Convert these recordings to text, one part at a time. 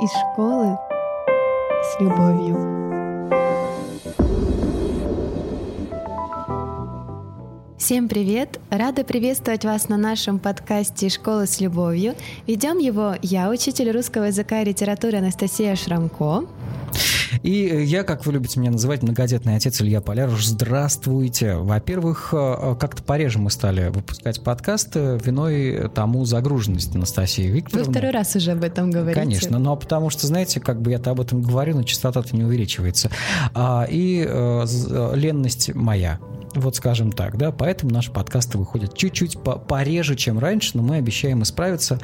из школы с любовью. Всем привет! Рада приветствовать вас на нашем подкасте «Школа с любовью». Ведем его я, учитель русского языка и литературы Анастасия Шрамко. И я, как вы любите меня называть, многодетный отец Илья Поляруш. Здравствуйте. Во-первых, э, как-то пореже мы стали выпускать подкасты, виной тому загруженность Анастасии Викторовны. Вы второй раз уже об этом говорите. Конечно, но потому что, знаете, как бы я-то об этом говорю, но частота-то не увеличивается. А, и э, ленность моя. Вот скажем так, да, поэтому наши подкасты выходят чуть-чуть пореже, чем раньше, но мы обещаем исправиться.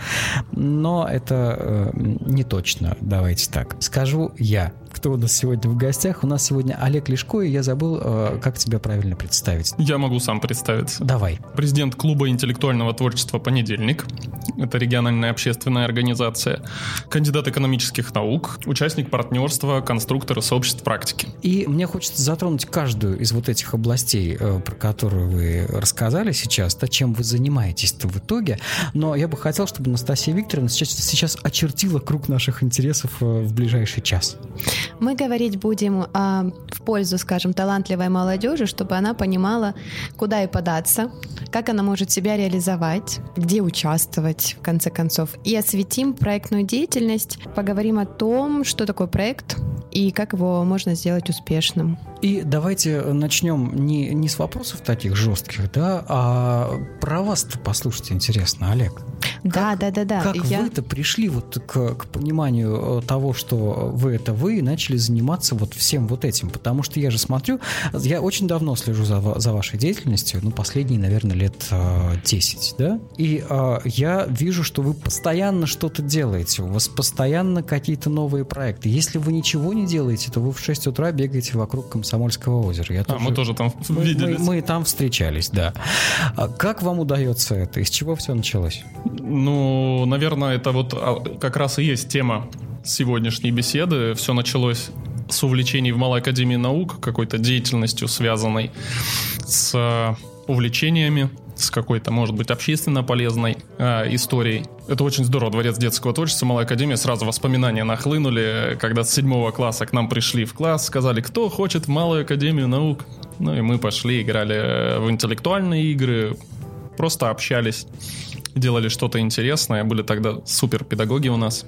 Но это э, не точно, давайте так. Скажу я кто у нас сегодня в гостях. У нас сегодня Олег Лешко, и я забыл, э, как тебя правильно представить. Я могу сам представиться. Давай. Президент клуба интеллектуального творчества «Понедельник». Это региональная общественная организация. Кандидат экономических наук, участник партнерства, конструктор сообществ практики. И мне хочется затронуть каждую из вот этих областей, э, про которые вы рассказали сейчас, то, чем вы занимаетесь-то в итоге. Но я бы хотел, чтобы Анастасия Викторовна сейчас, сейчас очертила круг наших интересов э, в ближайший час. Мы говорить будем а, в пользу, скажем, талантливой молодежи, чтобы она понимала, куда и податься, как она может себя реализовать, где участвовать, в конце концов. И осветим проектную деятельность, поговорим о том, что такое проект и как его можно сделать успешным. И давайте начнем не, не с вопросов таких жестких, да, а про вас-то послушайте интересно, Олег. Да, как, да, да, да. Как я... вы-то пришли вот к, к пониманию э, того, что вы это вы, и начали заниматься вот всем вот этим? Потому что я же смотрю, я очень давно слежу за, за вашей деятельностью, ну, последние, наверное, лет э, 10, да? И э, я вижу, что вы постоянно что-то делаете, у вас постоянно какие-то новые проекты. Если вы ничего не делаете, то вы в 6 утра бегаете вокруг Комсомольского озера. Я а, тоже, мы тоже там мы, виделись. Мы, мы там встречались, да. А как вам удается это? Из чего все началось? Ну, наверное, это вот а, как раз и есть тема сегодняшней беседы. Все началось с увлечений в Малой Академии Наук, какой-то деятельностью, связанной с а, увлечениями, с какой-то, может быть, общественно полезной э, историей. Это очень здорово. Дворец детского творчества, Малая Академия. Сразу воспоминания нахлынули, когда с седьмого класса к нам пришли в класс, сказали, кто хочет в Малую Академию наук. Ну и мы пошли, играли в интеллектуальные игры, просто общались делали что-то интересное. Были тогда супер педагоги у нас.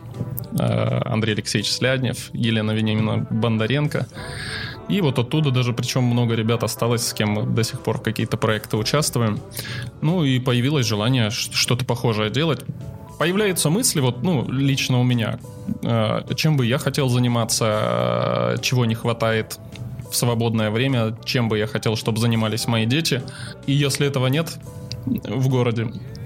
Э, Андрей Алексеевич Сляднев, Елена Вениамина Бондаренко. И вот оттуда даже, причем много ребят осталось, с кем мы до сих пор какие-то проекты участвуем. Ну и появилось желание что-то похожее делать. Появляются мысли, вот, ну, лично у меня, э, чем бы я хотел заниматься, чего не хватает в свободное время, чем бы я хотел, чтобы занимались мои дети. И если этого нет в городе, Э,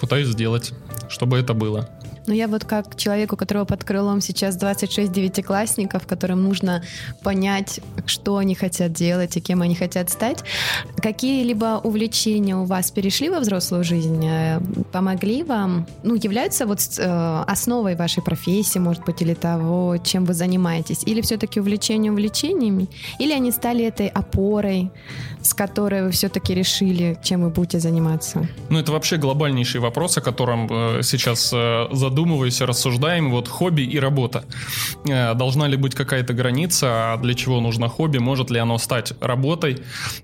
пытаюсь сделать, чтобы это было. Но я вот как человек, у которого под крылом сейчас 26 девятиклассников, которым нужно понять, что они хотят делать и кем они хотят стать, какие-либо увлечения у вас перешли во взрослую жизнь, э, помогли вам, ну, являются вот э, основой вашей профессии, может быть, или того, чем вы занимаетесь, или все-таки увлечение увлечениями, или они стали этой опорой, с которой вы все-таки решили, чем вы будете заниматься? Ну, это вообще глобальнейший вопрос, о котором э, сейчас задумываюсь рассуждаем, вот хобби и работа. Э, должна ли быть какая-то граница, а для чего нужно хобби, может ли оно стать работой?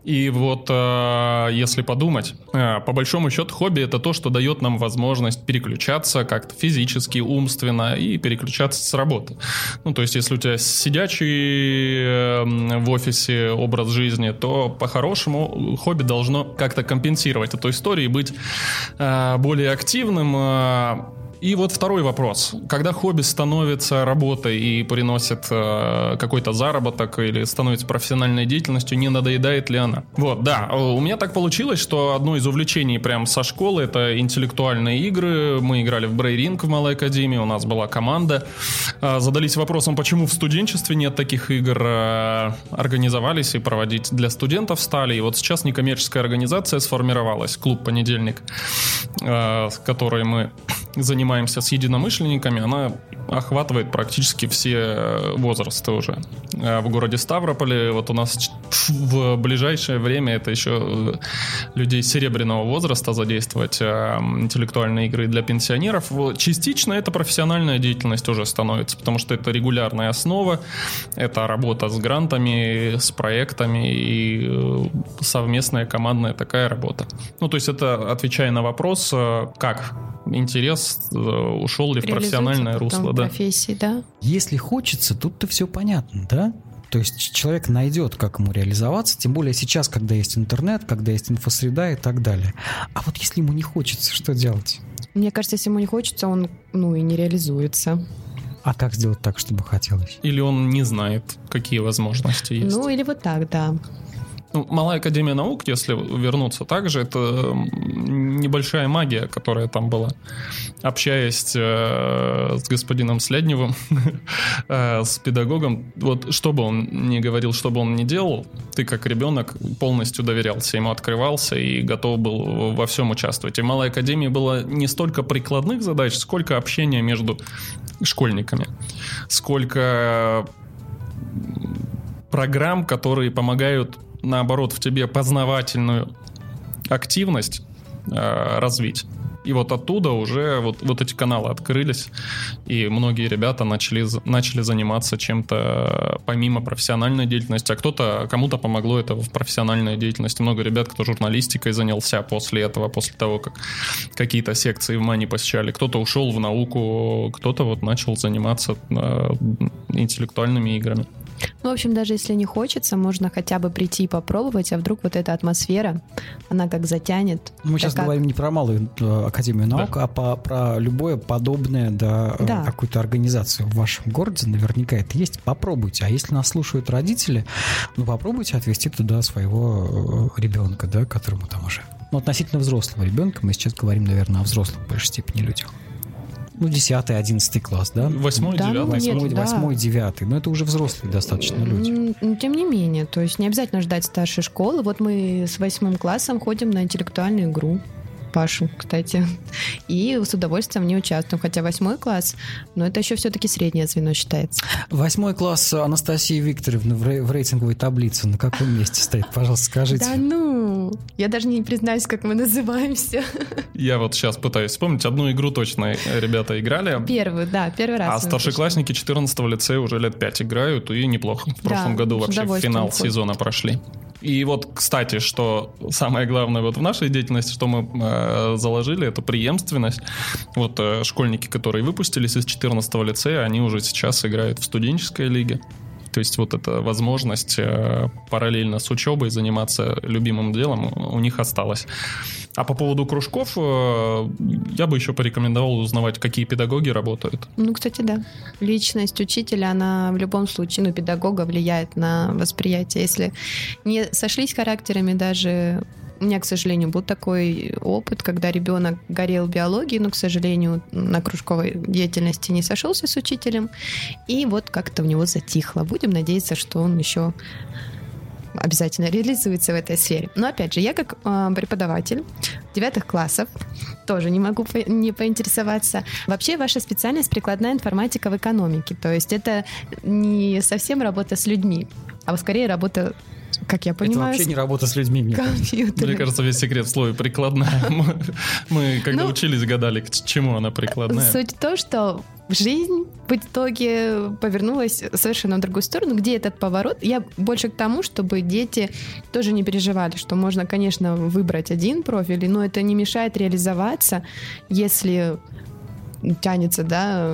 И вот э, если подумать, э, по большому счету хобби это то, что дает нам возможность переключаться как-то физически, умственно и переключаться с работы. Ну, то есть, если у тебя сидячий в офисе образ жизни, то по-хорошему хобби должно как-то компенсировать эту историю и быть более активным, и вот второй вопрос. Когда хобби становится работой и приносит э, какой-то заработок или становится профессиональной деятельностью, не надоедает ли она? Вот, да. У меня так получилось, что одно из увлечений прям со школы это интеллектуальные игры. Мы играли в Брейринг в Малой Академии, у нас была команда. Э, задались вопросом, почему в студенчестве нет таких игр. Э, организовались и проводить для студентов стали. И вот сейчас некоммерческая организация сформировалась, клуб «Понедельник», э, с которой мы занимаемся занимаемся с единомышленниками, она охватывает практически все возрасты уже. В городе Ставрополе вот у нас в ближайшее время это еще людей серебряного возраста задействовать интеллектуальные игры для пенсионеров. Частично это профессиональная деятельность уже становится, потому что это регулярная основа, это работа с грантами, с проектами и э, совместная командная такая работа. Ну, то есть это отвечая на вопрос, э, как интерес э, ушел ли в профессиональное русло. Да. Профессии, да. Если хочется, тут-то все понятно, да? То есть человек найдет, как ему реализоваться, тем более сейчас, когда есть интернет, когда есть инфосреда и так далее. А вот если ему не хочется, что делать? Мне кажется, если ему не хочется, он ну и не реализуется. А как сделать так, чтобы хотелось? Или он не знает, какие возможности есть? Ну, или вот так, да. Ну, Малая Академия Наук, если вернуться также, это небольшая магия, которая там была. Общаясь э, с господином Следневым, э, с педагогом, вот что бы он ни говорил, что бы он ни делал, ты как ребенок полностью доверялся ему, открывался и готов был во всем участвовать. И в Малой Академии было не столько прикладных задач, сколько общения между школьниками, сколько программ, которые помогают наоборот, в тебе познавательную активность э, развить. И вот оттуда уже вот, вот эти каналы открылись, и многие ребята начали, начали заниматься чем-то помимо профессиональной деятельности, а кто-то, кому-то помогло это в профессиональной деятельности. Много ребят, кто журналистикой занялся после этого, после того, как какие-то секции в МАНИ посещали. Кто-то ушел в науку, кто-то вот начал заниматься э, интеллектуальными играми. Ну, в общем, даже если не хочется, можно хотя бы прийти и попробовать, а вдруг вот эта атмосфера, она как затянет. Мы сейчас как... говорим не про малую э, академию наук, да. а по, про любое подобное, да, э, да. какую-то организацию в вашем городе, наверняка это есть. Попробуйте. А если нас слушают родители, ну, попробуйте отвезти туда своего э, ребенка, да, которому там уже ну, относительно взрослого ребенка, мы сейчас говорим, наверное, о взрослых в большей степени людях ну, 10 11 класс, да? 8 да, 9 8, да. 8 9 но это уже взрослые достаточно люди. Тем не менее, то есть не обязательно ждать старшей школы. Вот мы с восьмым классом ходим на интеллектуальную игру. Пашу, кстати. И с удовольствием не участвуем. Хотя восьмой класс, но это еще все-таки среднее звено считается. Восьмой класс Анастасии Викторовны в рейтинговой таблице на каком месте стоит? Пожалуйста, скажите. Да ну, я даже не признаюсь, как мы называемся. Я вот сейчас пытаюсь вспомнить. Одну игру точно ребята играли. Первую, да, первый раз. А старшеклассники 14-го лицея уже лет 5 играют, и неплохо. В прошлом году вообще финал сезона прошли. И вот, кстати, что самое главное вот в нашей деятельности, что мы э, заложили, это преемственность. Вот э, школьники, которые выпустились из 14 лицея, они уже сейчас играют в студенческой лиге. То есть вот эта возможность э, параллельно с учебой заниматься любимым делом у них осталась. А по поводу кружков, э, я бы еще порекомендовал узнавать, какие педагоги работают. Ну, кстати, да. Личность учителя, она в любом случае, ну, педагога влияет на восприятие. Если не сошлись характерами даже у меня, к сожалению, был такой опыт, когда ребенок горел биологией, но, к сожалению, на кружковой деятельности не сошелся с учителем, и вот как-то у него затихло. Будем надеяться, что он еще обязательно реализуется в этой сфере. Но опять же, я как э, преподаватель девятых классов тоже не могу по не поинтересоваться. Вообще ваша специальность прикладная информатика в экономике, то есть это не совсем работа с людьми, а скорее работа как я понимаю... Это вообще не работа с людьми, мне кажется. Мне кажется, весь секрет в слове «прикладная». Мы, когда ну, учились, гадали, к чему она прикладная. Суть в том, что жизнь в итоге повернулась совершенно в другую сторону. Где этот поворот? Я больше к тому, чтобы дети тоже не переживали, что можно, конечно, выбрать один профиль, но это не мешает реализоваться, если тянется, да,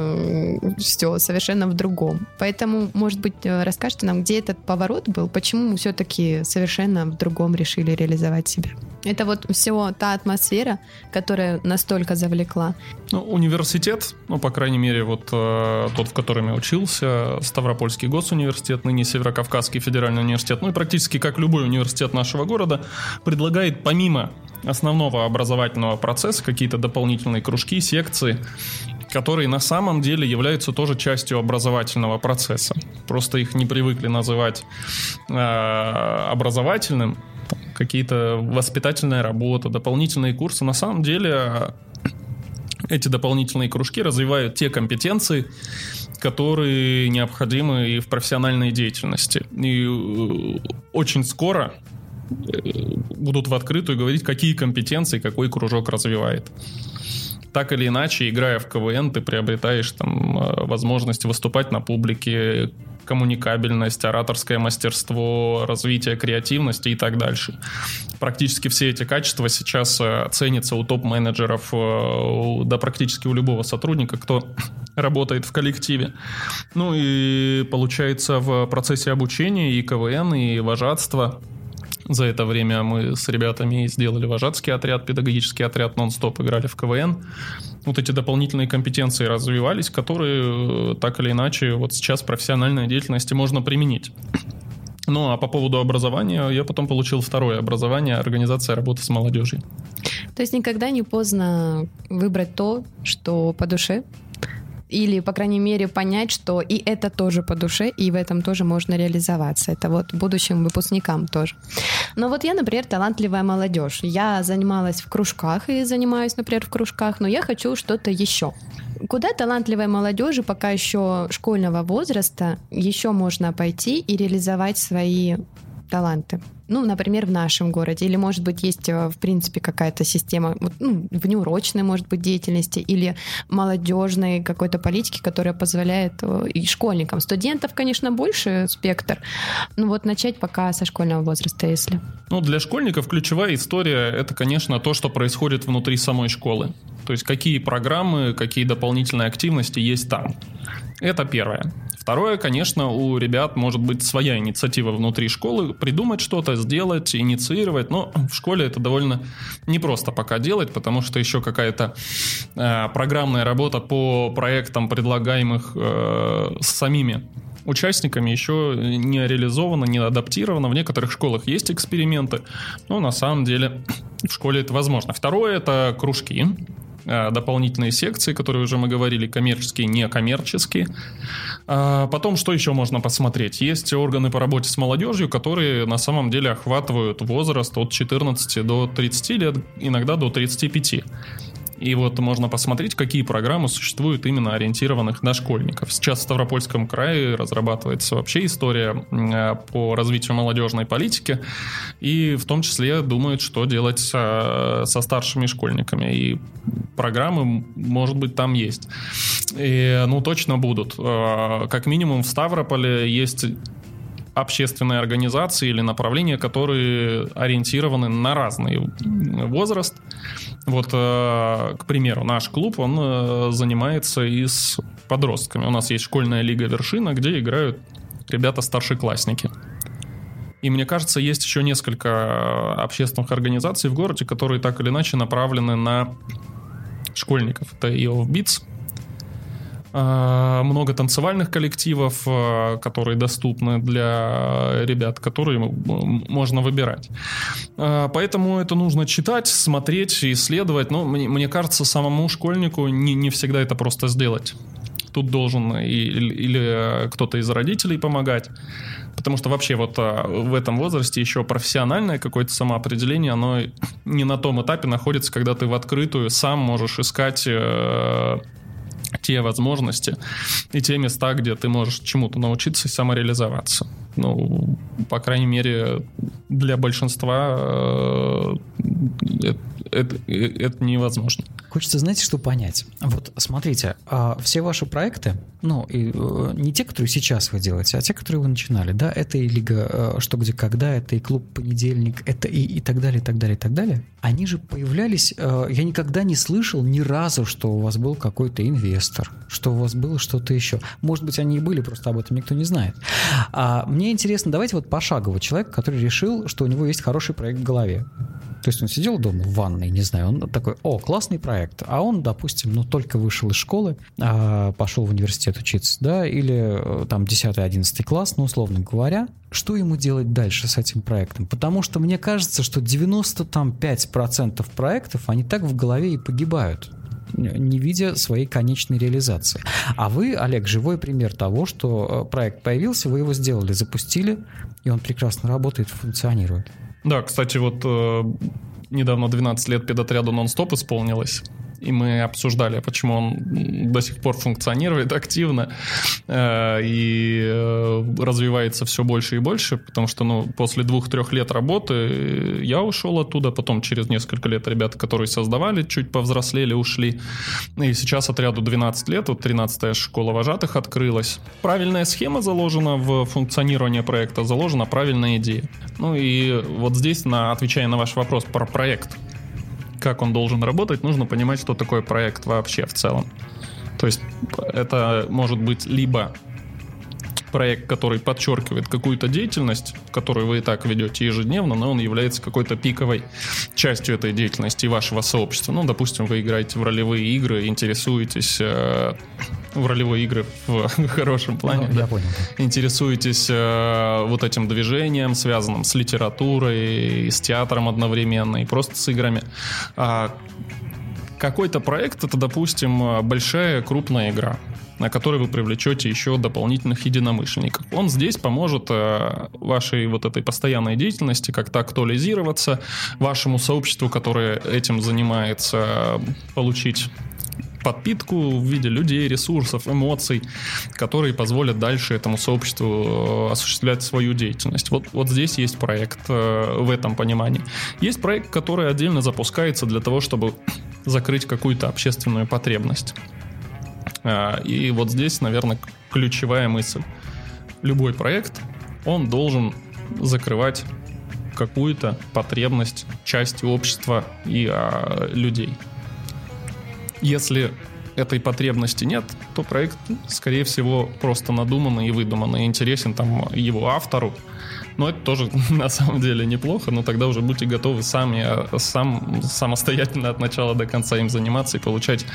все совершенно в другом. Поэтому, может быть, э, расскажите нам, где этот поворот был, почему все-таки совершенно в другом решили реализовать себя? Это вот все та атмосфера, которая настолько завлекла. Ну, университет, ну, по крайней мере, вот э, тот, в котором я учился, Ставропольский госуниверситет, ныне Северокавказский федеральный университет, ну и практически как любой университет нашего города, предлагает помимо основного образовательного процесса какие-то дополнительные кружки, секции, которые на самом деле являются тоже частью образовательного процесса. Просто их не привыкли называть э, образовательным, какие-то воспитательная работа, дополнительные курсы. На самом деле эти дополнительные кружки развивают те компетенции, которые необходимы и в профессиональной деятельности. И э, очень скоро э, будут в открытую говорить, какие компетенции какой кружок развивает так или иначе, играя в КВН, ты приобретаешь там э, возможность выступать на публике, коммуникабельность, ораторское мастерство, развитие креативности и так дальше. Практически все эти качества сейчас э, ценятся у топ-менеджеров, э, да практически у любого сотрудника, кто работает в коллективе. Ну и получается в процессе обучения и КВН, и вожатство за это время мы с ребятами сделали вожатский отряд, педагогический отряд нон-стоп, играли в КВН. Вот эти дополнительные компетенции развивались, которые э, так или иначе вот сейчас в профессиональной деятельности можно применить. Ну а по поводу образования, я потом получил второе образование, организация работы с молодежью. То есть никогда не поздно выбрать то, что по душе, или, по крайней мере, понять, что и это тоже по душе, и в этом тоже можно реализоваться. Это вот будущим выпускникам тоже. Но вот я, например, талантливая молодежь. Я занималась в кружках и занимаюсь, например, в кружках, но я хочу что-то еще. Куда талантливой молодежи пока еще школьного возраста еще можно пойти и реализовать свои таланты? ну, например, в нашем городе, или, может быть, есть, э, в принципе, какая-то система ну, внеурочной, может быть, деятельности, или молодежной какой-то политики, которая позволяет э, и школьникам. Студентов, конечно, больше спектр, но вот начать пока со школьного возраста, если. Ну, для школьников ключевая история — это, конечно, то, что происходит внутри самой школы. То есть какие программы, какие дополнительные активности есть там. Это первое. Второе, конечно, у ребят может быть своя инициатива внутри школы, придумать что-то, сделать, инициировать, но в школе это довольно непросто пока делать, потому что еще какая-то э, программная работа по проектам, предлагаемых э, самими участниками еще не реализована, не адаптирована. В некоторых школах есть эксперименты, но на самом деле в школе это возможно. Второе это кружки. Э, дополнительные секции, которые уже мы говорили, коммерческие, некоммерческие. А потом, что еще можно посмотреть? Есть органы по работе с молодежью, которые на самом деле охватывают возраст от 14 до 30 лет, иногда до 35. И вот можно посмотреть, какие программы существуют именно ориентированных на школьников. Сейчас в Ставропольском крае разрабатывается вообще история э, по развитию молодежной политики, и в том числе думают, что делать со, со старшими школьниками. И программы, может быть, там есть. И, ну, точно будут. Э, как минимум в Ставрополе есть общественные организации или направления, которые ориентированы на разный возраст. Вот, э, к примеру, наш клуб, он э, занимается и с подростками. У нас есть школьная лига «Вершина», где играют ребята-старшеклассники. И мне кажется, есть еще несколько общественных организаций в городе, которые так или иначе направлены на школьников. Это и of Beats, а, много танцевальных коллективов, а, которые доступны для ребят, которые можно выбирать. А, поэтому это нужно читать, смотреть, исследовать. Но мне, мне кажется, самому школьнику не, не всегда это просто сделать. Тут должен и, или кто-то из родителей помогать. Потому что вообще вот в этом возрасте еще профессиональное какое-то самоопределение, оно не на том этапе находится, когда ты в открытую сам можешь искать э, те возможности и те места, где ты можешь чему-то научиться и самореализоваться. Ну, по крайней мере, для большинства э, это, это, это невозможно. Хочется, знаете, что понять? Вот, смотрите, а все ваши проекты, ну, и, э, не те, которые сейчас вы делаете, а те, которые вы начинали, да, это и Лига э, «Что, где, когда», это и Клуб «Понедельник», это и, и так далее, и так далее, и так далее, они же появлялись, э, я никогда не слышал ни разу, что у вас был какой-то инвестор, что у вас было что-то еще. Может быть, они и были, просто об этом никто не знает. А мне интересно, давайте вот пошагово человек, который решил, что у него есть хороший проект в голове. То есть он сидел дома в ванной, не знаю, он такой, о, классный проект. А он, допустим, ну только вышел из школы, а, пошел в университет учиться, да, или э, там 10-11 класс, ну условно говоря, что ему делать дальше с этим проектом? Потому что мне кажется, что 95% проектов, они так в голове и погибают не видя своей конечной реализации. А вы, Олег, живой пример того, что э, проект появился, вы его сделали, запустили, и он прекрасно работает, функционирует. Да, кстати, вот э, недавно 12 лет педотряду нон-стоп исполнилось. И мы обсуждали, почему он до сих пор функционирует активно э, и э, развивается все больше и больше, потому что, ну, после двух-трех лет работы я ушел оттуда, потом через несколько лет ребята, которые создавали, чуть повзрослели, ушли, и сейчас отряду 12 лет, вот 13-я школа вожатых открылась. Правильная схема заложена в функционирование проекта, заложена правильная идея. Ну и вот здесь, на, отвечая на ваш вопрос про проект, как он должен работать, нужно понимать, что такое проект вообще в целом. То есть это может быть либо проект, который подчеркивает какую-то деятельность, которую вы и так ведете ежедневно, но он является какой-то пиковой частью этой деятельности вашего сообщества. Ну, допустим, вы играете в ролевые игры, интересуетесь э, в ролевые игры в хорошем плане. Ну, да? Я понял. Интересуетесь э, вот этим движением, связанным с литературой, с театром одновременно, и просто с играми. А какой-то проект это, допустим, большая крупная игра на который вы привлечете еще дополнительных единомышленников. Он здесь поможет э, вашей вот этой постоянной деятельности как-то актуализироваться, вашему сообществу, которое этим занимается, получить подпитку в виде людей, ресурсов, эмоций, которые позволят дальше этому сообществу э, осуществлять свою деятельность. Вот, вот здесь есть проект э, в этом понимании. Есть проект, который отдельно запускается для того, чтобы закрыть какую-то общественную потребность. А, и вот здесь, наверное, ключевая мысль. Любой проект, он должен закрывать какую-то потребность части общества и а, людей. Если этой потребности нет, то проект, скорее всего, просто надуманный и выдуманный. Интересен там его автору, но это тоже на самом деле неплохо, но тогда уже будьте готовы сами, а, сам, самостоятельно от начала до конца им заниматься и получать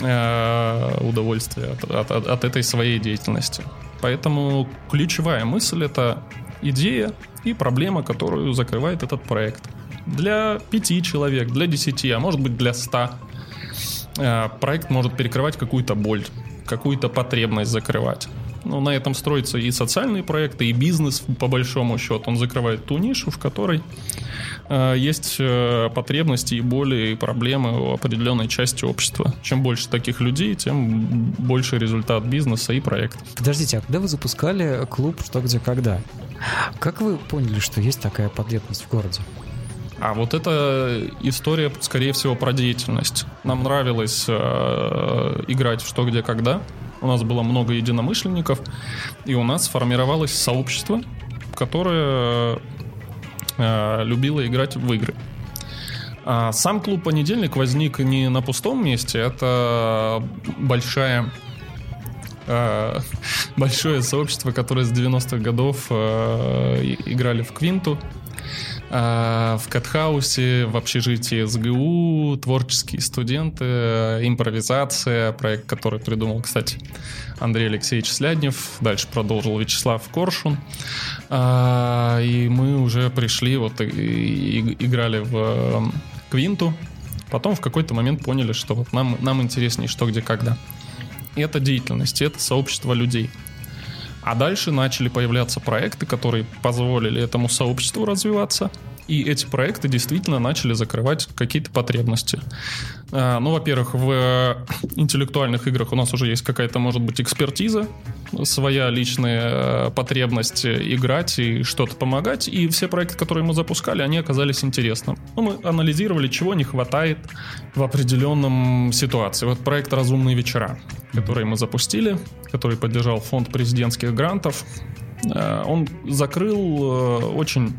э, удовольствие от, от, от, от этой своей деятельности. Поэтому ключевая мысль это идея и проблема, которую закрывает этот проект. Для пяти человек, для десяти, а может быть для ста э, проект может перекрывать какую-то боль, какую-то потребность закрывать. Ну, на этом строятся и социальные проекты, и бизнес, по большому счету. Он закрывает ту нишу, в которой э, есть э, потребности и боли, и проблемы у определенной части общества. Чем больше таких людей, тем больше результат бизнеса и проекта. Подождите, а когда вы запускали клуб «Что, где, когда», как вы поняли, что есть такая потребность в городе? А вот эта история, скорее всего, про деятельность. Нам нравилось э, играть в что, где, когда у нас было много единомышленников, и у нас сформировалось сообщество, которое э, любило играть в игры. А сам клуб «Понедельник» возник не на пустом месте, это большая э, большое сообщество, которое с 90-х годов э, играли в Квинту, а, в Катхаусе, в общежитии СГУ, творческие студенты, импровизация, проект, который придумал, кстати, Андрей Алексеевич Сляднев, дальше продолжил Вячеслав Коршун. А, и мы уже пришли, вот и, играли в Квинту, потом в какой-то момент поняли, что вот нам, нам интереснее что, где, когда. И это деятельность, это сообщество людей – а дальше начали появляться проекты, которые позволили этому сообществу развиваться. И эти проекты действительно начали закрывать какие-то потребности. А, ну, во-первых, в интеллектуальных играх у нас уже есть какая-то, может быть, экспертиза, своя личная э, потребность играть и что-то помогать. И все проекты, которые мы запускали, они оказались интересным. Ну, мы анализировали, чего не хватает в определенном ситуации. Вот проект «Разумные вечера», который мы запустили, который поддержал фонд президентских грантов, э, он закрыл э, очень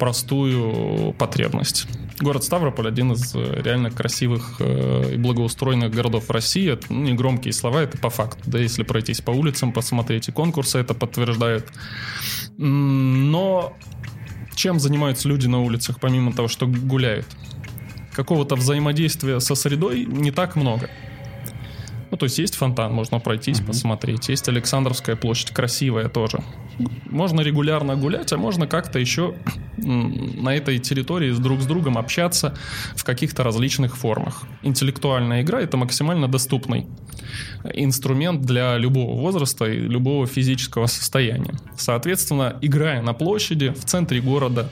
простую потребность. Город Ставрополь один из э, реально красивых э, и благоустроенных городов России. Это ну, не громкие слова, это по факту. Да, если пройтись по улицам, посмотреть и конкурсы, это подтверждают. Но чем занимаются люди на улицах, помимо того, что гуляют? Какого-то взаимодействия со средой не так много. Ну, то есть есть фонтан, можно пройтись, mm-hmm. посмотреть. Есть Александровская площадь, красивая тоже. Можно регулярно гулять, а можно как-то еще на этой территории с друг с другом общаться в каких-то различных формах. Интеллектуальная игра — это максимально доступный инструмент для любого возраста и любого физического состояния. Соответственно, играя на площади, в центре города,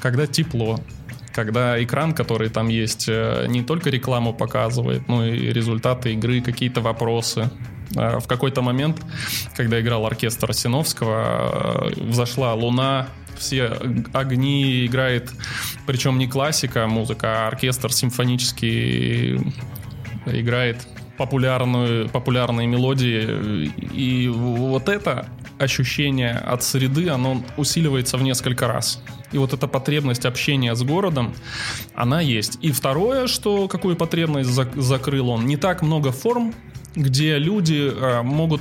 когда тепло, когда экран, который там есть, э, не только рекламу показывает, но и результаты игры, какие-то вопросы. А в какой-то момент, когда играл оркестр Осиновского, э, взошла луна, все огни играет, причем не классика музыка, а оркестр симфонический играет популярную, популярные мелодии. И вот это ощущение от среды, оно усиливается в несколько раз. И вот эта потребность общения с городом, она есть. И второе, что какую потребность закрыл он, не так много форм, где люди э, могут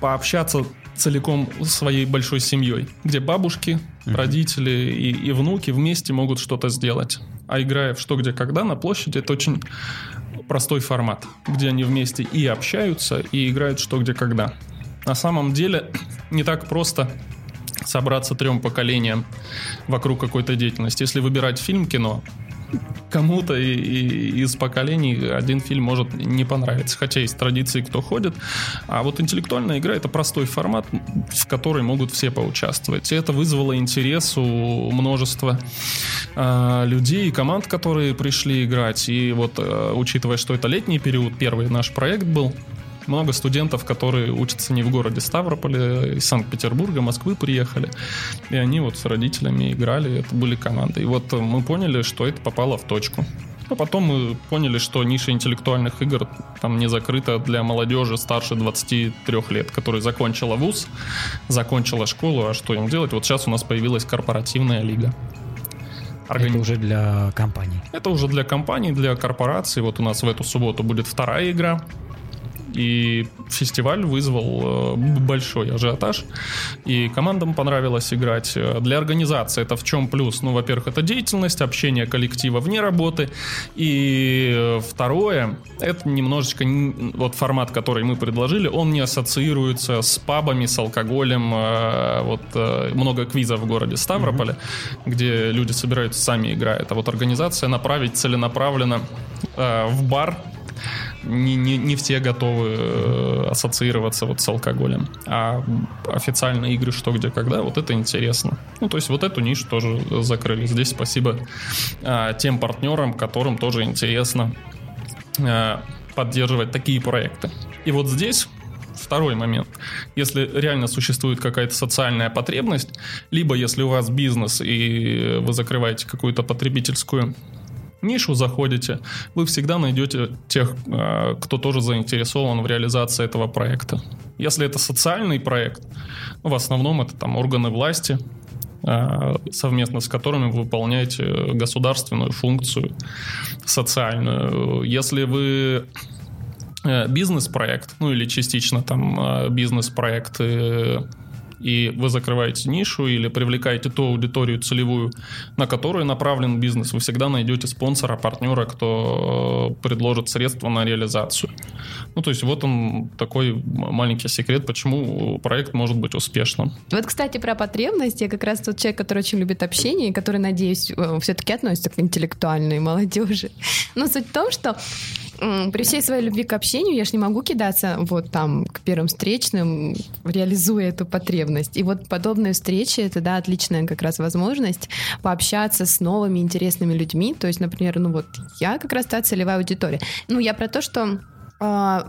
пообщаться целиком своей большой семьей, где бабушки, mm-hmm. родители и, и внуки вместе могут что-то сделать. А играя в что, где, когда на площади, это очень простой формат, где они вместе и общаются, и играют что, где, когда. На самом деле не так просто собраться трем поколениям вокруг какой-то деятельности. Если выбирать фильм кино, кому-то из поколений один фильм может не понравиться. Хотя есть традиции, кто ходит. А вот интеллектуальная игра — это простой формат, в который могут все поучаствовать. И это вызвало интерес у множества э, людей и команд, которые пришли играть. И вот, э, учитывая, что это летний период, первый наш проект был, много студентов, которые учатся не в городе Ставрополе, из Санкт-Петербурга, Москвы приехали. И они вот с родителями играли, это были команды. И вот мы поняли, что это попало в точку. А потом мы поняли, что ниша интеллектуальных игр там не закрыта для молодежи старше 23 лет, которая закончила вуз, закончила школу, а что им делать? Вот сейчас у нас появилась корпоративная лига. Органи... Это уже для компаний. Это уже для компаний, для корпораций. Вот у нас в эту субботу будет вторая игра. И фестиваль вызвал э, большой ажиотаж, и командам понравилось играть. Для организации это в чем плюс? Ну, во-первых, это деятельность, общение коллектива вне работы, и второе, это немножечко вот формат, который мы предложили, он не ассоциируется с пабами, с алкоголем, э, вот э, много квизов в городе Ставрополе, mm-hmm. где люди собираются сами играют, а вот организация направить целенаправленно в бар не, не, не все готовы э, ассоциироваться вот с алкоголем. А официальные игры «Что, где, когда» вот это интересно. Ну, то есть вот эту нишу тоже закрыли. Здесь спасибо а, тем партнерам, которым тоже интересно а, поддерживать такие проекты. И вот здесь второй момент. Если реально существует какая-то социальная потребность, либо если у вас бизнес и вы закрываете какую-то потребительскую нишу заходите, вы всегда найдете тех, э, кто тоже заинтересован в реализации этого проекта. Если это социальный проект, в основном это там органы власти, э, совместно с которыми вы выполняете государственную функцию социальную. Если вы э, бизнес-проект, ну или частично там бизнес-проект и вы закрываете нишу или привлекаете ту аудиторию целевую, на которую направлен бизнес, вы всегда найдете спонсора, партнера, кто э, предложит средства на реализацию. Ну, то есть вот он такой маленький секрет, почему проект может быть успешным. Вот, кстати, про потребности. Я как раз тот человек, который очень любит общение, и который, надеюсь, э, все-таки относится к интеллектуальной молодежи. Но суть в том, что при всей своей любви к общению я же не могу кидаться вот там к первым встречным, реализуя эту потребность. И вот подобные встречи — это, да, отличная как раз возможность пообщаться с новыми интересными людьми. То есть, например, ну вот я как раз та целевая аудитория. Ну, я про то, что э,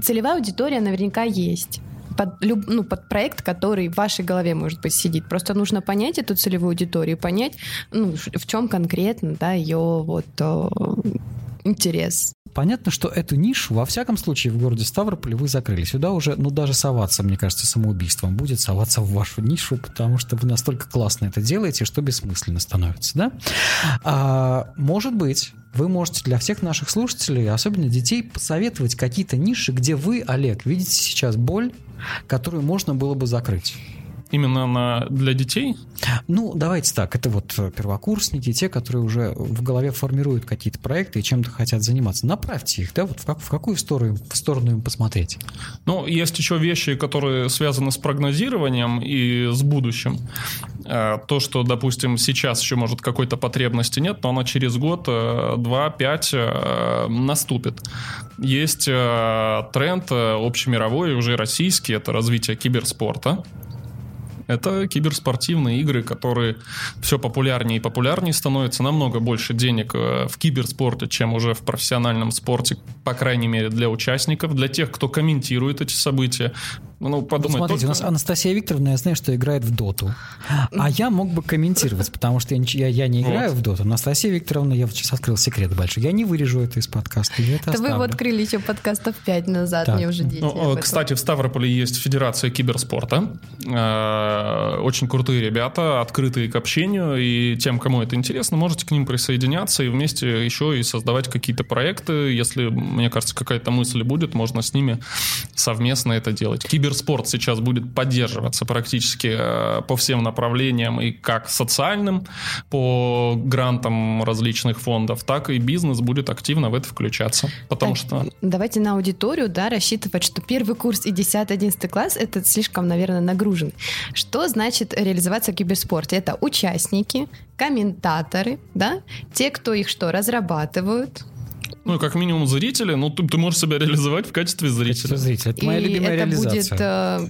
целевая аудитория наверняка есть под, люб, ну, под проект, который в вашей голове, может быть, сидит. Просто нужно понять эту целевую аудиторию, понять, ну, в чем конкретно, да, ее вот э, интерес. Понятно, что эту нишу, во всяком случае, в городе Ставрополе вы закрыли. Сюда уже, ну, даже соваться, мне кажется, самоубийством будет соваться в вашу нишу, потому что вы настолько классно это делаете, что бессмысленно становится, да? А, может быть, вы можете для всех наших слушателей, особенно детей, посоветовать какие-то ниши, где вы, Олег, видите сейчас боль, которую можно было бы закрыть именно на, для детей? Ну, давайте так, это вот э, первокурсники, те, которые уже в голове формируют какие-то проекты и чем-то хотят заниматься. Направьте их, да, вот в, как, в какую сторону, в сторону им посмотреть? Ну, есть еще вещи, которые связаны с прогнозированием и с будущим. Э, то, что, допустим, сейчас еще, может, какой-то потребности нет, но она через год, э, два, пять наступит. Есть тренд общемировой, уже российский, это развитие киберспорта. Это киберспортивные игры, которые все популярнее и популярнее становятся. Намного больше денег э, в киберспорте, чем уже в профессиональном спорте, по крайней мере, для участников, для тех, кто комментирует эти события. Ну, подумай, вот смотрите, только... у нас Анастасия Викторовна, я знаю, что играет в доту. А я мог бы комментировать, потому что я, я, я не играю вот. в доту. Анастасия Викторовна, я вот сейчас открыл секрет большой. Я не вырежу это из подкаста. Я это да вы его открыли еще подкастов 5 назад, так. мне уже дети ну, Кстати, в Ставрополе есть Федерация киберспорта. Э, очень крутые ребята, открытые к общению. И тем, кому это интересно, можете к ним присоединяться и вместе еще и создавать какие-то проекты. Если, мне кажется, какая-то мысль будет, можно с ними совместно это делать. Кибер киберспорт сейчас будет поддерживаться практически э, по всем направлениям, и как социальным, по грантам различных фондов, так и бизнес будет активно в это включаться. Потому так, что... Давайте на аудиторию да, рассчитывать, что первый курс и 10-11 класс это слишком, наверное, нагружен. Что значит реализоваться в киберспорте? Это участники, комментаторы, да, те, кто их что, разрабатывают, ну, как минимум зрители, ну, ты, ты можешь себя реализовать в качестве зрителя. Зритель. Это моя и любимая это реализация. будет э,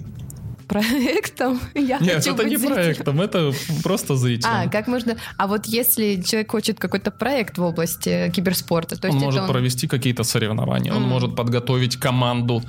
проектом. Я Нет, хочу это быть не зрителем. проектом, это просто зрителем. А, как можно... А вот если человек хочет какой-то проект в области киберспорта, то он есть может он... провести какие-то соревнования, mm. он может подготовить команду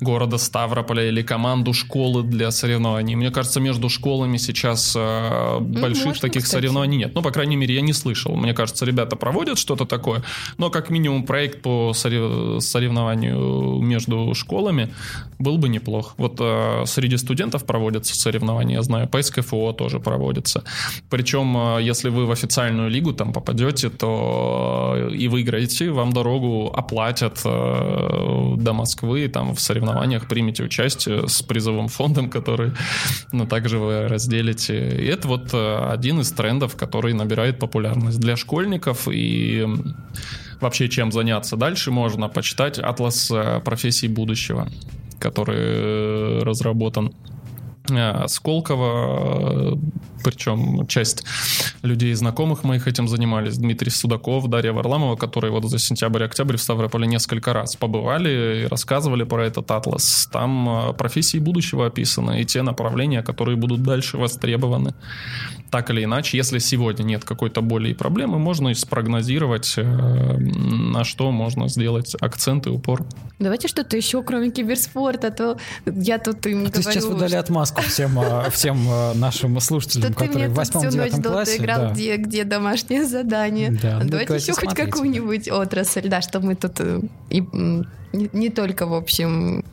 города Ставрополя или команду школы для соревнований. Мне кажется, между школами сейчас э, больших можно, таких кстати. соревнований нет. Ну, по крайней мере, я не слышал. Мне кажется, ребята проводят что-то такое, но как минимум проект по соревнованию между школами был бы неплох. Вот э, среди студентов студентов проводятся соревнования, я знаю, по СКФО тоже проводятся. Причем, э, если вы в официальную лигу там попадете, то э, и выиграете, вам дорогу оплатят э, до Москвы, там в соревнованиях примете участие с призовым фондом, который ну, также вы разделите. И это вот один из трендов, который набирает популярность для школьников и вообще чем заняться дальше можно почитать атлас профессий будущего который разработан Сколково, э, причем часть людей знакомых моих этим занимались, Дмитрий Судаков, Дарья Варламова, которые вот за сентябрь-октябрь в Ставрополе несколько раз побывали и рассказывали про этот атлас. Там э, профессии будущего описаны и те направления, которые будут дальше востребованы. Так или иначе, если сегодня нет какой-то боли и проблемы, можно и спрогнозировать, на что можно сделать акцент и упор. Давайте что-то еще, кроме киберспорта, а то я тут им а говорю... сейчас вы дали отмазку всем, а, всем а, нашим слушателям, что которые в восьмом-девятом классе. играл, да. где, где домашнее задание. Да, ну, давайте еще смотрите. хоть какую-нибудь отрасль, да, чтобы мы тут э, и, не, не только, в общем,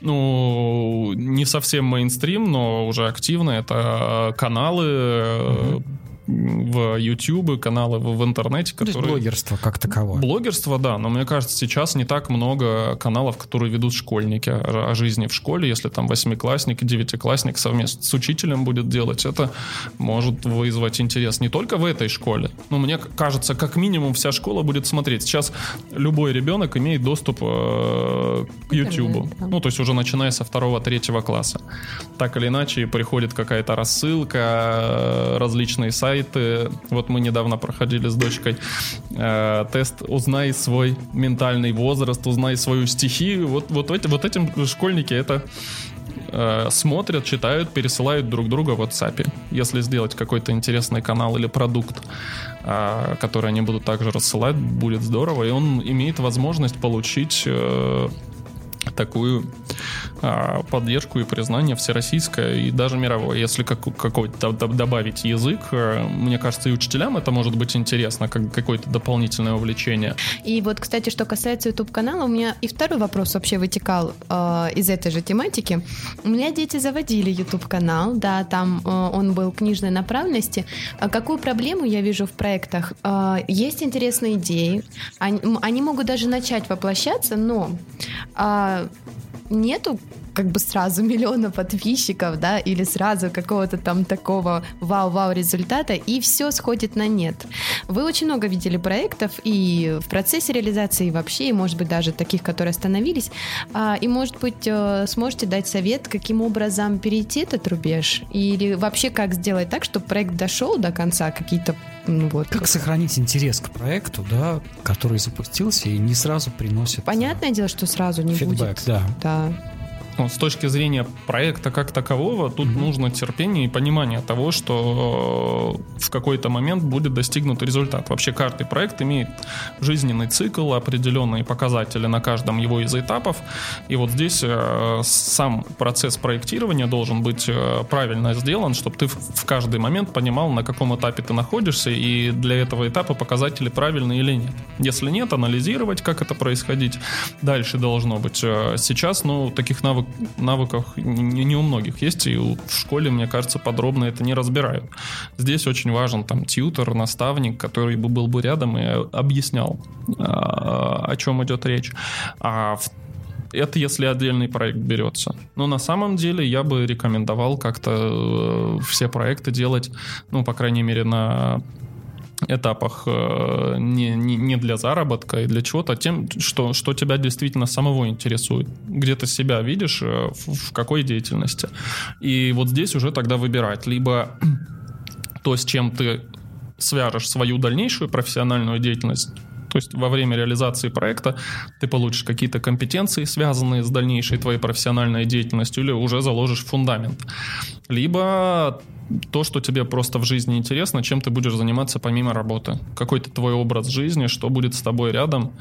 ну, не совсем мейнстрим, но уже активно. Это каналы, mm-hmm в YouTube, каналы в, в интернете, которые... То есть блогерство как таковое. Блогерство, да, но мне кажется, сейчас не так много каналов, которые ведут школьники о, о жизни в школе, если там восьмиклассник и девятиклассник совместно с учителем будет делать, это может вызвать интерес не только в этой школе, но мне кажется, как минимум вся школа будет смотреть. Сейчас любой ребенок имеет доступ э, к YouTube, ну, то есть уже начиная со второго-третьего класса. Так или иначе, приходит какая-то рассылка, э, различные сайты, сайты. Вот мы недавно проходили с дочкой э, тест «Узнай свой ментальный возраст, узнай свою стихию». Вот, вот, эти, вот этим школьники это э, смотрят, читают, пересылают друг друга в WhatsApp. Если сделать какой-то интересный канал или продукт, э, который они будут также рассылать, будет здорово. И он имеет возможность получить... Э, такую поддержку и признание всероссийское и даже мировое. Если как, какой-то добавить язык, э, мне кажется, и учителям это может быть интересно, как какое-то дополнительное увлечение. И вот, кстати, что касается YouTube-канала, у меня и второй вопрос вообще вытекал э, из этой же тематики. У меня дети заводили YouTube-канал, да, там э, он был книжной направленности. А какую проблему я вижу в проектах? Э, есть интересные идеи, они, они могут даже начать воплощаться, но э, нету как бы сразу миллиона подписчиков, да, или сразу какого-то там такого вау-вау результата, и все сходит на нет. Вы очень много видели проектов и в процессе реализации, и вообще, и, может быть, даже таких, которые остановились, а, и, может быть, э, сможете дать совет, каким образом перейти этот рубеж, или вообще как сделать так, чтобы проект дошел до конца, какие-то ну, вот. Как сохранить интерес к проекту, да, который запустился и не сразу приносит... Понятное дело, что сразу не фидбэк, будет. да. да. Ну, с точки зрения проекта как такового, тут mm-hmm. нужно терпение и понимание того, что э, в какой-то момент будет достигнут результат. Вообще каждый проект имеет жизненный цикл, определенные показатели на каждом его из этапов. И вот здесь э, сам процесс проектирования должен быть э, правильно сделан, чтобы ты в каждый момент понимал, на каком этапе ты находишься, и для этого этапа показатели правильные или нет. Если нет, анализировать, как это происходить. Дальше должно быть. Сейчас, ну, таких навыков навыках не, не у многих есть, и в школе, мне кажется, подробно это не разбирают. Здесь очень важен там тьютер, наставник, который бы был бы рядом и объяснял, а, о чем идет речь. А в это если отдельный проект берется. Но на самом деле я бы рекомендовал как-то э, все проекты делать, ну, по крайней мере, на этапах э, не, не, не для заработка и для чего-то, а тем, что, что тебя действительно самого интересует. Где ты себя видишь, э, в, в какой деятельности. И вот здесь уже тогда выбирать. Либо то, с чем ты свяжешь свою дальнейшую профессиональную деятельность, то есть во время реализации проекта ты получишь какие-то компетенции, связанные с дальнейшей твоей профессиональной деятельностью, или уже заложишь фундамент. Либо то, что тебе просто в жизни интересно, чем ты будешь заниматься помимо работы. Какой-то твой образ жизни, что будет с тобой рядом.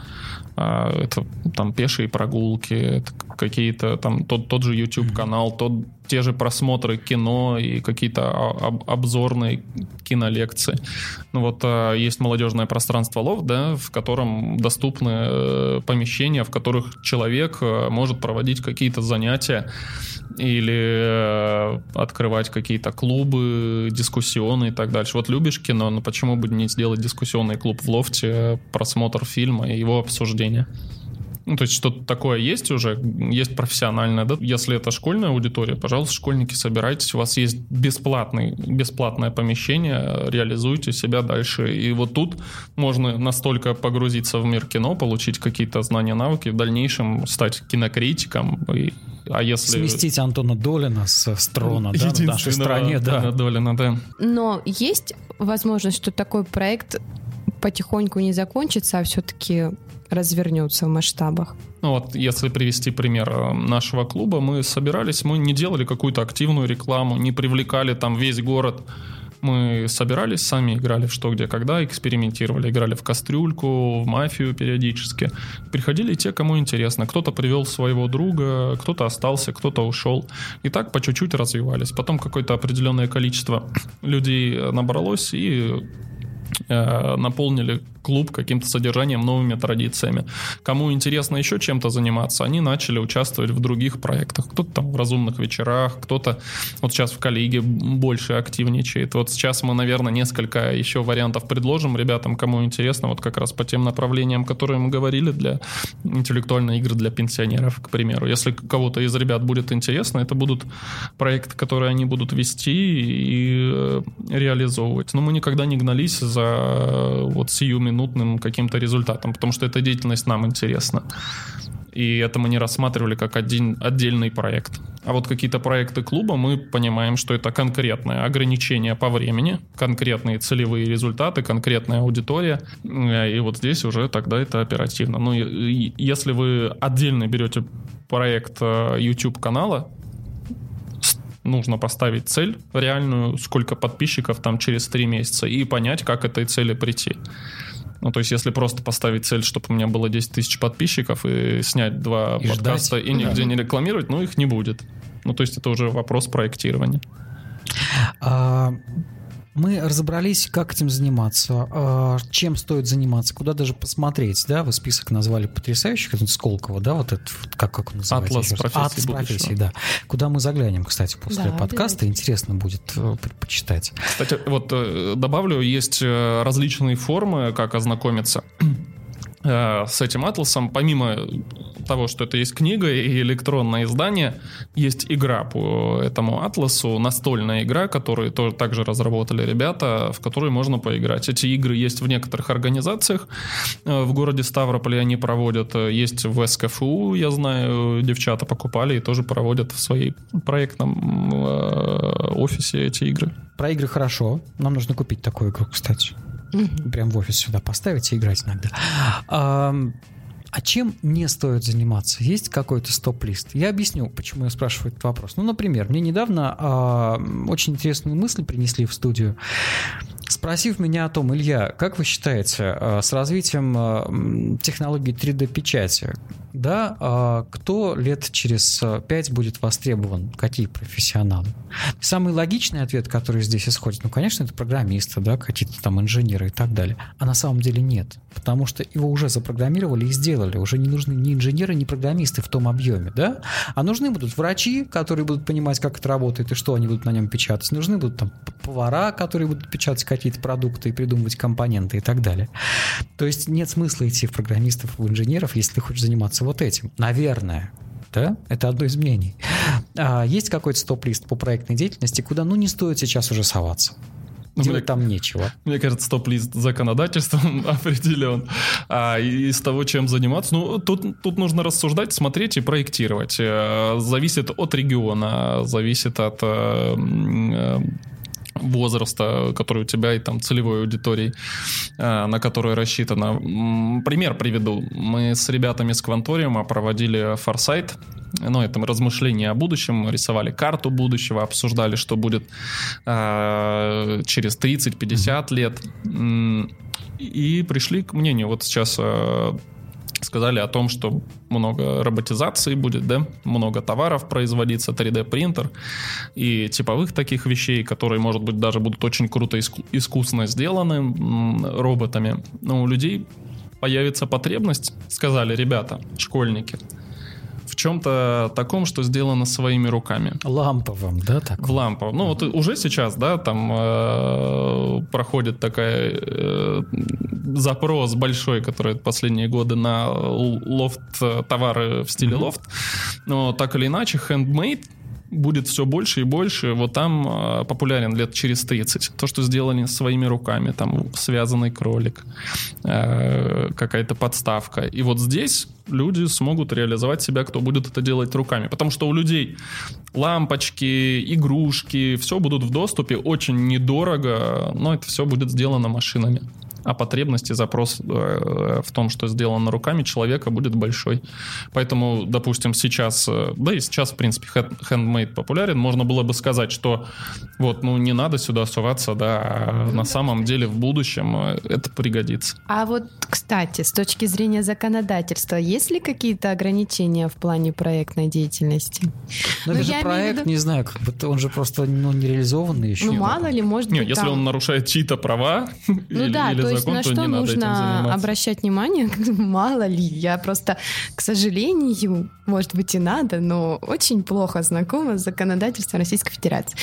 А, это там пешие прогулки, какие-то там тот, тот же YouTube-канал, тот, те же просмотры кино и какие-то об, обзорные кинолекции. Ну вот а, есть молодежное пространство Лов, да, в котором доступны э, помещения, в которых человек э, может проводить какие-то занятия или э, открывать какие-то клубы, дискуссионы и так дальше. Вот любишь кино, но почему бы не сделать дискуссионный клуб в лофте, просмотр фильма и его обсуждение? Ну, то есть что-то такое есть уже, есть профессиональное, да? Если это школьная аудитория, пожалуйста, школьники, собирайтесь, у вас есть бесплатный, бесплатное помещение, реализуйте себя дальше. И вот тут можно настолько погрузиться в мир кино, получить какие-то знания, навыки, в дальнейшем стать кинокритиком и а если... Сместить Антона Долина с, с трона, да, в нашей стране, да. Долина, да. Но есть возможность, что такой проект потихоньку не закончится, а все-таки развернется в масштабах? Ну вот, если привести пример э, нашего клуба, мы собирались, мы не делали какую-то активную рекламу, не привлекали там весь город. Мы собирались, сами играли в что, где, когда, экспериментировали, играли в кастрюльку, в мафию периодически. Приходили те, кому интересно. Кто-то привел своего друга, кто-то остался, кто-то ушел. И так по чуть-чуть развивались. Потом какое-то определенное количество людей набралось, и наполнили клуб каким-то содержанием, новыми традициями. Кому интересно еще чем-то заниматься, они начали участвовать в других проектах. Кто-то там в разумных вечерах, кто-то вот сейчас в коллеге больше активничает. Вот сейчас мы, наверное, несколько еще вариантов предложим ребятам, кому интересно, вот как раз по тем направлениям, которые мы говорили для интеллектуальной игры для пенсионеров, к примеру. Если кого-то из ребят будет интересно, это будут проекты, которые они будут вести и э, реализовывать. Но мы никогда не гнались за Э, вот сиюминутным каким-то результатом, потому что эта деятельность нам интересна. И это мы не рассматривали как один отдельный проект. А вот какие-то проекты клуба мы понимаем, что это конкретное ограничение по времени, конкретные целевые результаты, конкретная аудитория. И вот здесь уже тогда это оперативно. Ну, если вы отдельно берете проект э, YouTube канала, нужно поставить цель реальную, сколько подписчиков там через три месяца, и понять, как к этой цели прийти. Ну, то есть, если просто поставить цель, чтобы у меня было 10 тысяч подписчиков, и снять два и подкаста ждать. и нигде да. не рекламировать, ну, их не будет. Ну, то есть, это уже вопрос проектирования. А, мы разобрались, как этим заниматься, а, чем стоит заниматься, куда даже посмотреть, да, вы список назвали потрясающих, это Сколково, да, вот это, как, как он называется? Атлас профессий Атлас профессий, да. Куда мы заглянем, кстати, после да, подкаста, интересно будет э, почитать. Кстати, вот э, добавлю, есть э, различные формы, как ознакомиться с этим атласом, помимо того, что это есть книга и электронное издание, есть игра по этому атласу, настольная игра, которую тоже также разработали ребята, в которой можно поиграть. Эти игры есть в некоторых организациях. Э, в городе Ставрополе они проводят, э, есть в СКФУ, я знаю, девчата покупали и тоже проводят в своей проектном офисе эти игры. Про игры хорошо. Нам нужно купить такую игру, кстати. Угу. Прям в офис сюда поставить и играть иногда. А, А чем не стоит заниматься? Есть какой-то стоп-лист? Я объясню, почему я спрашиваю этот вопрос. Ну, например, мне недавно э, очень интересную мысль принесли в студию. Спросив меня о том, Илья, как вы считаете, э, с развитием э, технологий 3D-печати, да, э, кто лет через 5 будет востребован, какие профессионалы? Самый логичный ответ, который здесь исходит, ну, конечно, это программисты, да, какие-то там инженеры и так далее. А на самом деле нет, потому что его уже запрограммировали и сделали. Уже не нужны ни инженеры, ни программисты в том объеме, да, а нужны будут врачи, которые будут понимать, как это работает и что они будут на нем печатать. Нужны будут там повара, которые будут печатать какие-то продукты и придумывать компоненты и так далее. То есть нет смысла идти в программистов, в инженеров, если ты хочешь заниматься вот этим. Наверное. Да? Это одно из мнений. А есть какой-то стоп-лист по проектной деятельности, куда ну не стоит сейчас уже соваться? Ну, Делать мне, там нечего. Мне кажется, стоп-лист законодательством определен. А из того, чем заниматься, ну, тут, тут нужно рассуждать, смотреть и проектировать. Э, зависит от региона, зависит от э, э, возраста, который у тебя и там целевой аудитории, э, на которую рассчитано. Пример приведу. Мы с ребятами с Кванториума проводили форсайт, ну, это размышления о будущем, рисовали карту будущего, обсуждали, что будет э, через 30-50 лет. И пришли к мнению, вот сейчас э, сказали о том, что много роботизации будет, да, много товаров производиться, 3D принтер и типовых таких вещей, которые, может быть, даже будут очень круто иску- искусно сделаны роботами. Но у людей появится потребность, сказали ребята, школьники, в чем-то таком, что сделано своими руками. Ламповым, да, так? В ламповом. Ну, вот уже сейчас, да, там э, проходит такая э, запрос большой, который последние годы на лофт товары в стиле mm-hmm. лофт. Но так или иначе, handmade будет все больше и больше. Вот там э, популярен лет через 30. То, что сделали своими руками, там связанный кролик, э, какая-то подставка. И вот здесь люди смогут реализовать себя, кто будет это делать руками. Потому что у людей лампочки, игрушки, все будут в доступе очень недорого, но это все будет сделано машинами а потребность и запрос э, в том, что сделано руками человека, будет большой. Поэтому, допустим, сейчас, э, да и сейчас, в принципе, handmade популярен, можно было бы сказать, что вот, ну, не надо сюда суваться, да, а на самом деле в будущем э, это пригодится. А вот, кстати, с точки зрения законодательства, есть ли какие-то ограничения в плане проектной деятельности? Ну, это же проект, виду... не знаю, как бы он же просто ну, не реализованный еще. Ну, мало ли, может Нет, быть, если там... он нарушает чьи-то права ну, или, да, или есть на что нужно обращать внимание, мало ли. Я просто, к сожалению, может быть и надо, но очень плохо знакома с законодательством Российской Федерации.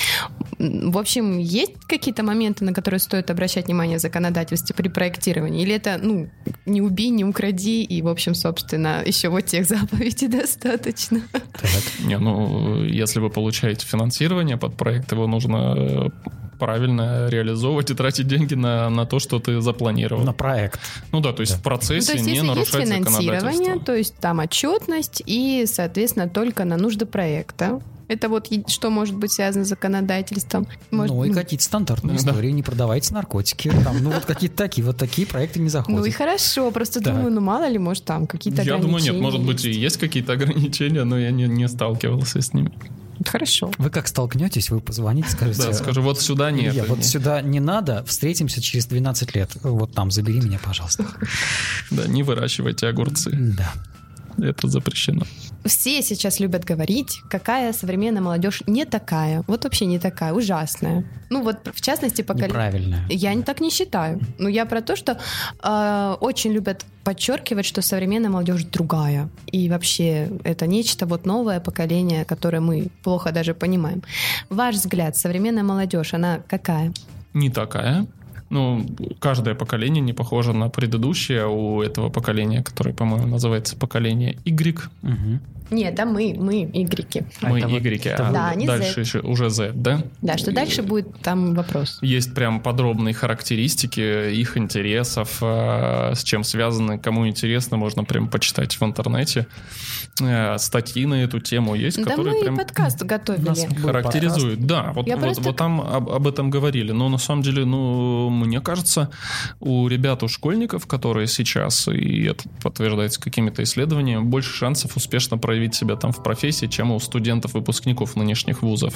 В общем, есть какие-то моменты, на которые стоит обращать внимание законодательстве при проектировании? Или это, ну, не убей, не укради, и, в общем, собственно, еще вот тех заповедей достаточно? Так. Не, ну, если вы получаете финансирование под проект, его нужно э, правильно реализовывать и тратить деньги на, на то, что ты запланировал. На проект. Ну да, то есть да. в процессе ну, то есть, не нарушать есть финансирование, то есть там отчетность и, соответственно, только на нужды проекта. Это вот что может быть связано с законодательством. Может, ну и какие-то стандартные да. истории. Не продавайте наркотики. Там, ну вот какие-то такие, вот такие проекты не заходят. Ну и хорошо, просто так. думаю, ну мало ли, может там какие-то Я думаю, нет, может быть и есть какие-то ограничения, но я не, не сталкивался с ними. Хорошо. Вы как столкнетесь, вы позвоните, скажете... Да, скажу, вот сюда нет. Я, вот сюда не надо, встретимся через 12 лет. Вот там, забери меня, пожалуйста. Да, не выращивайте огурцы. Да. Это запрещено. Все сейчас любят говорить, какая современная молодежь не такая. Вот вообще не такая, ужасная. Ну вот в частности поколение. Неправильная. Я не так не считаю. Ну я про то, что э, очень любят подчеркивать, что современная молодежь другая. И вообще это нечто вот новое поколение, которое мы плохо даже понимаем. Ваш взгляд, современная молодежь, она какая? Не такая ну, каждое поколение не похоже на предыдущее. У этого поколения, которое, по-моему, называется поколение Y, угу. Нет, да мы, мы игреки. Мы это вот- игреки, это а Да, они дальше Z. еще уже Z, да? Да, что дальше будет, там вопрос. Есть прям подробные характеристики их интересов, э, с чем связаны, кому интересно, можно прям почитать в интернете. Э, Статьи на эту тему есть, Да которые мы прям подкаст нас готовили. характеризуют. Да, вот, Я вот, просто- вот там об, об этом говорили. Но на самом деле, ну, мне кажется, у ребят, у школьников, которые сейчас, и это подтверждается какими-то исследованиями, больше шансов успешно проявить себя там в профессии, чем у студентов, выпускников нынешних вузов.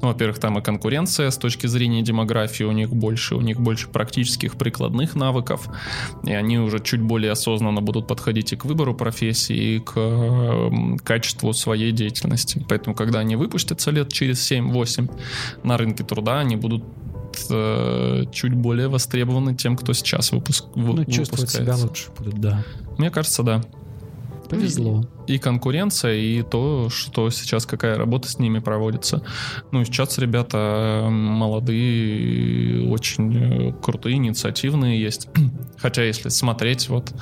Ну, во-первых, там и конкуренция с точки зрения демографии у них больше, у них больше практических прикладных навыков, и они уже чуть более осознанно будут подходить и к выбору профессии, и к качеству своей деятельности. Поэтому, когда они выпустятся лет через 7-8 на рынке труда, они будут э, чуть более востребованы тем, кто сейчас выпуск, вы- Ну, чувствовать себя выпускается. лучше будут, да. Мне кажется, да. Повезло. И конкуренция, и то, что сейчас какая работа с ними проводится. Ну, сейчас ребята э, молодые, очень э, крутые, инициативные есть. Хотя, если смотреть, вот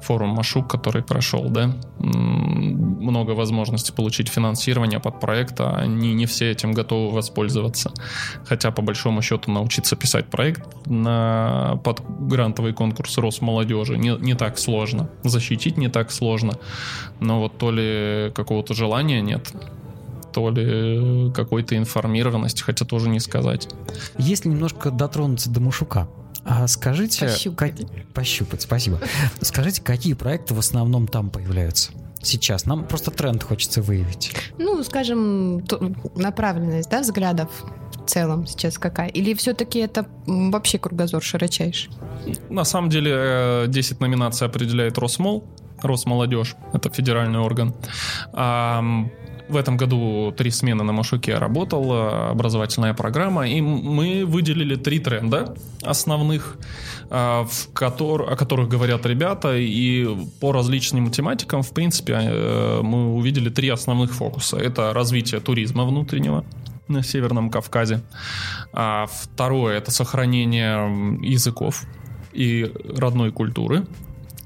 форум Машук, который прошел, да, много возможностей получить финансирование под проект, а они не все этим готовы воспользоваться. Хотя, по большому счету, научиться писать проект на под грантовый конкурс Росмолодежи не, не так сложно. Защитить не так сложно. Но вот то ли какого-то желания нет, то ли какой-то информированности, хотя тоже не сказать. Если немножко дотронуться до Машука, а скажите... Пощупать. как- Пощупать, спасибо. Скажите, какие проекты в основном там появляются? Сейчас. Нам просто тренд хочется выявить. Ну, скажем, то- направленность, да, взглядов в целом сейчас какая? Или все-таки это вообще кругозор широчайший? На самом деле э, 10 номинаций определяет Росмол, Росмолодежь, это федеральный орган. А, в этом году три смены на Машуке работала образовательная программа, и мы выделили три тренда основных, а, в котор- о которых говорят ребята, и по различным тематикам, в принципе, э, мы увидели три основных фокуса. Это развитие туризма внутреннего, на Северном Кавказе. А второе это сохранение языков и родной культуры.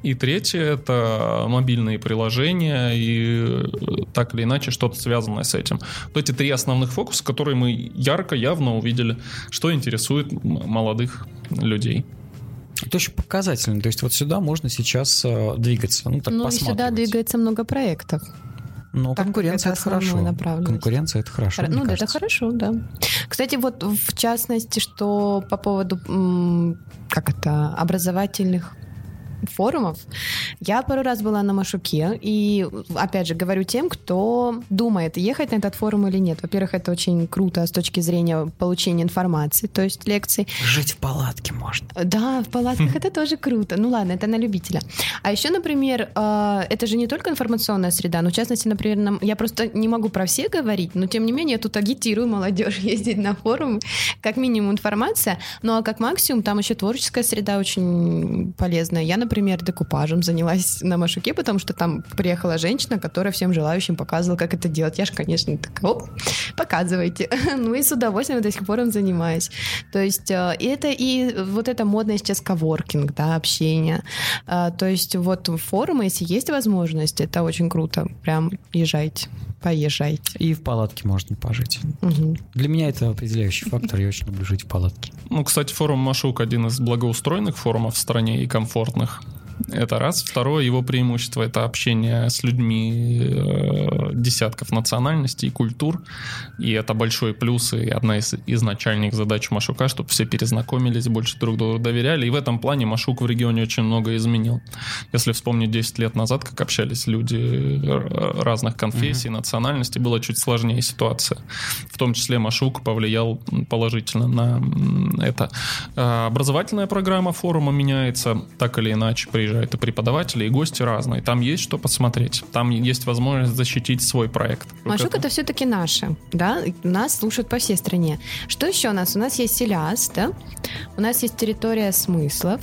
И третье это мобильные приложения и э, так или иначе что-то связанное с этим. Вот эти три основных фокуса, которые мы ярко, явно увидели, что интересует молодых людей. Это очень показательно. То есть вот сюда можно сейчас э, двигаться. Ну, так ну, и сюда двигается много проектов. Но Так, конкуренция это это хорошо. Конкуренция это хорошо. Ну, да, это хорошо, да. Кстати, вот в частности, что по поводу, как это, образовательных форумов. Я пару раз была на Машуке, и, опять же, говорю тем, кто думает, ехать на этот форум или нет. Во-первых, это очень круто с точки зрения получения информации, то есть лекций. Жить в палатке можно. Да, в палатках это тоже круто. Ну ладно, это на любителя. А еще, например, э, это же не только информационная среда, но в частности, например, я просто не могу про все говорить, но тем не менее я тут агитирую молодежь ездить на форум, как минимум информация, ну а как максимум там еще творческая среда очень полезная. Я, например, декупажем занялась на Машуке, потому что там приехала женщина, которая всем желающим показывала, как это делать. Я же, конечно, такая, оп, показывайте. Ну и с удовольствием до сих пор им занимаюсь. То есть э, это и вот это модное сейчас коворкинг, да, общение. А, То есть вот форумы, если есть возможность, это очень круто. Прям езжайте, поезжайте. И в палатке можно пожить. Мгм. Для меня это определяющий фактор. Я очень люблю жить в палатке. Ну, кстати, форум Машук один из благоустроенных форумов в стране и комфортных. Это раз. Второе, его преимущество — это общение с людьми э, десятков национальностей и культур. И это большой плюс и одна из изначальных задач Машука, чтобы все перезнакомились, больше друг другу доверяли. И в этом плане Машук в регионе очень много изменил. Если вспомнить 10 лет назад, как общались люди э, разных конфессий, национальностей, была чуть сложнее ситуация. В том числе Машук повлиял положительно на это. А, Образовательная программа форума меняется, так или иначе приезжают и преподаватели, и гости разные. Там есть что посмотреть. Там есть возможность защитить свой проект. Машук это все-таки наше, да, нас слушают по всей стране. Что еще у нас? У нас есть Селяс, да, у нас есть территория смыслов,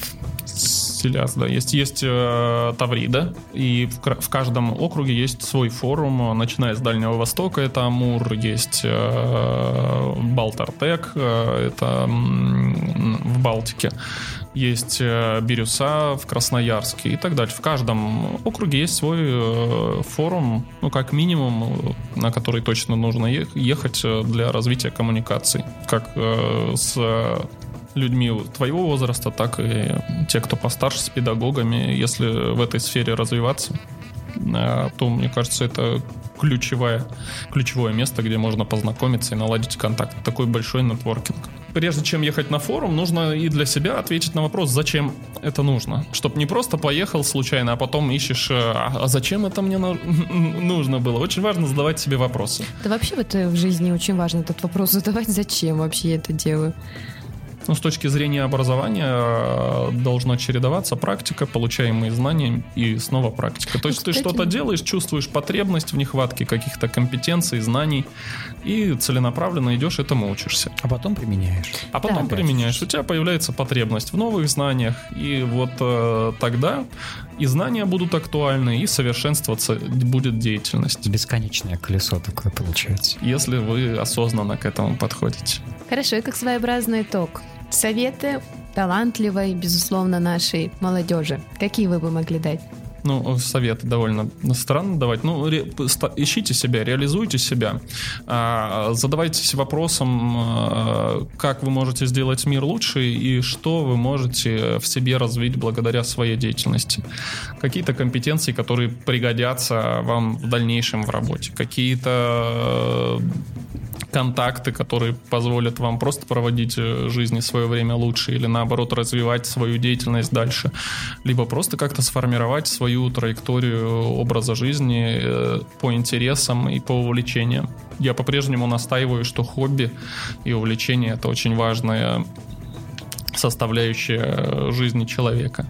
Силяс, да. Есть, есть э, Таврида, и в, в каждом округе есть свой форум, начиная с Дальнего Востока, это Амур, есть э, Балтартек, э, это м, в Балтике есть э, Бирюса в Красноярске и так далее. В каждом округе есть свой э, форум, ну, как минимум, на который точно нужно ехать э, для развития коммуникаций. Как с людьми твоего возраста, так и те, кто постарше, с педагогами, если в этой сфере развиваться, то, мне кажется, это ключевое, ключевое место, где можно познакомиться и наладить контакт. Такой большой нетворкинг. Прежде чем ехать на форум, нужно и для себя ответить на вопрос, зачем это нужно. Чтобы не просто поехал случайно, а потом ищешь, а, а зачем это мне нужно было. Очень важно задавать себе вопросы. Да вообще в этой в жизни очень важно этот вопрос задавать, зачем вообще я это делаю. Ну, с точки зрения образования э, должна чередоваться практика, получаемые знания и снова практика. То есть Кстати, ты что-то делаешь, чувствуешь потребность в нехватке каких-то компетенций, знаний, и целенаправленно идешь, этому учишься. А потом применяешь. А потом да, применяешь. У тебя появляется потребность в новых знаниях, и вот э, тогда и знания будут актуальны, и совершенствоваться будет деятельность. Бесконечное колесо такое получается. Если вы осознанно к этому подходите. Хорошо, и как своеобразный итог советы талантливой, безусловно, нашей молодежи. Какие вы бы могли дать? ну, советы довольно странно давать. Ну, ре, ищите себя, реализуйте себя, а, задавайтесь вопросом, а, как вы можете сделать мир лучше и что вы можете в себе развить благодаря своей деятельности. Какие-то компетенции, которые пригодятся вам в дальнейшем в работе. Какие-то контакты, которые позволят вам просто проводить э, жизнь и свое время лучше или наоборот развивать свою деятельность дальше, либо просто как-то сформировать свою траекторию образа жизни э, по интересам и по увлечениям. Я по-прежнему настаиваю, что хобби и увлечение это очень важная составляющая жизни человека.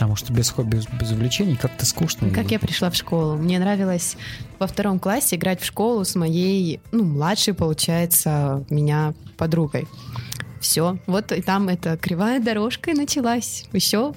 Потому что без хобби, без увлечений как-то скучно. Как я пришла в школу. Мне нравилось во втором классе играть в школу с моей, ну, младшей, получается, меня подругой. Все. Вот и там эта кривая дорожка и началась. Еще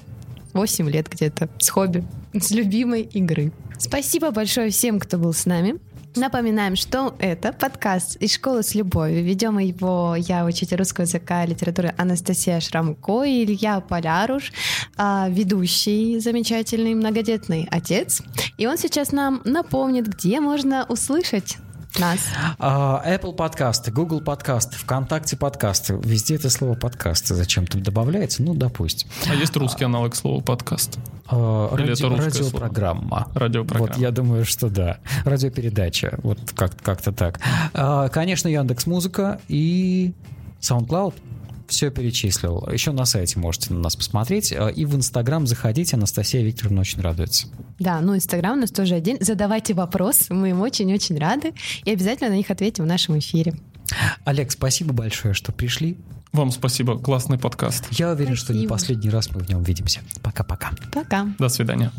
8 лет где-то с хобби, с любимой игры. Спасибо большое всем, кто был с нами. Напоминаем, что это подкаст из школы с любовью. Ведем его я, учитель русского языка и литературы Анастасия Шрамко и Илья Поляруш, а, ведущий замечательный многодетный отец. И он сейчас нам напомнит, где можно услышать нас. Uh, Apple подкасты, Google подкасты, ВКонтакте подкасты. Везде это слово подкасты зачем-то добавляется, ну, допустим. А есть русский аналог слова подкаст? Или радио, это радиопрограмма. Радиопрограмма. Вот, я думаю, что да. Радиопередача. Вот как- как-то так. Uh, конечно, Яндекс Музыка и SoundCloud все перечислил. Еще на сайте можете на нас посмотреть. И в Инстаграм заходите. Анастасия Викторовна очень радуется. Да, ну Инстаграм у нас тоже один. Задавайте вопросы, мы им очень-очень рады. И обязательно на них ответим в нашем эфире. Олег, спасибо большое, что пришли. Вам спасибо, классный подкаст. Я уверен, спасибо. что не последний раз мы в нем видимся. Пока-пока. Пока. До свидания.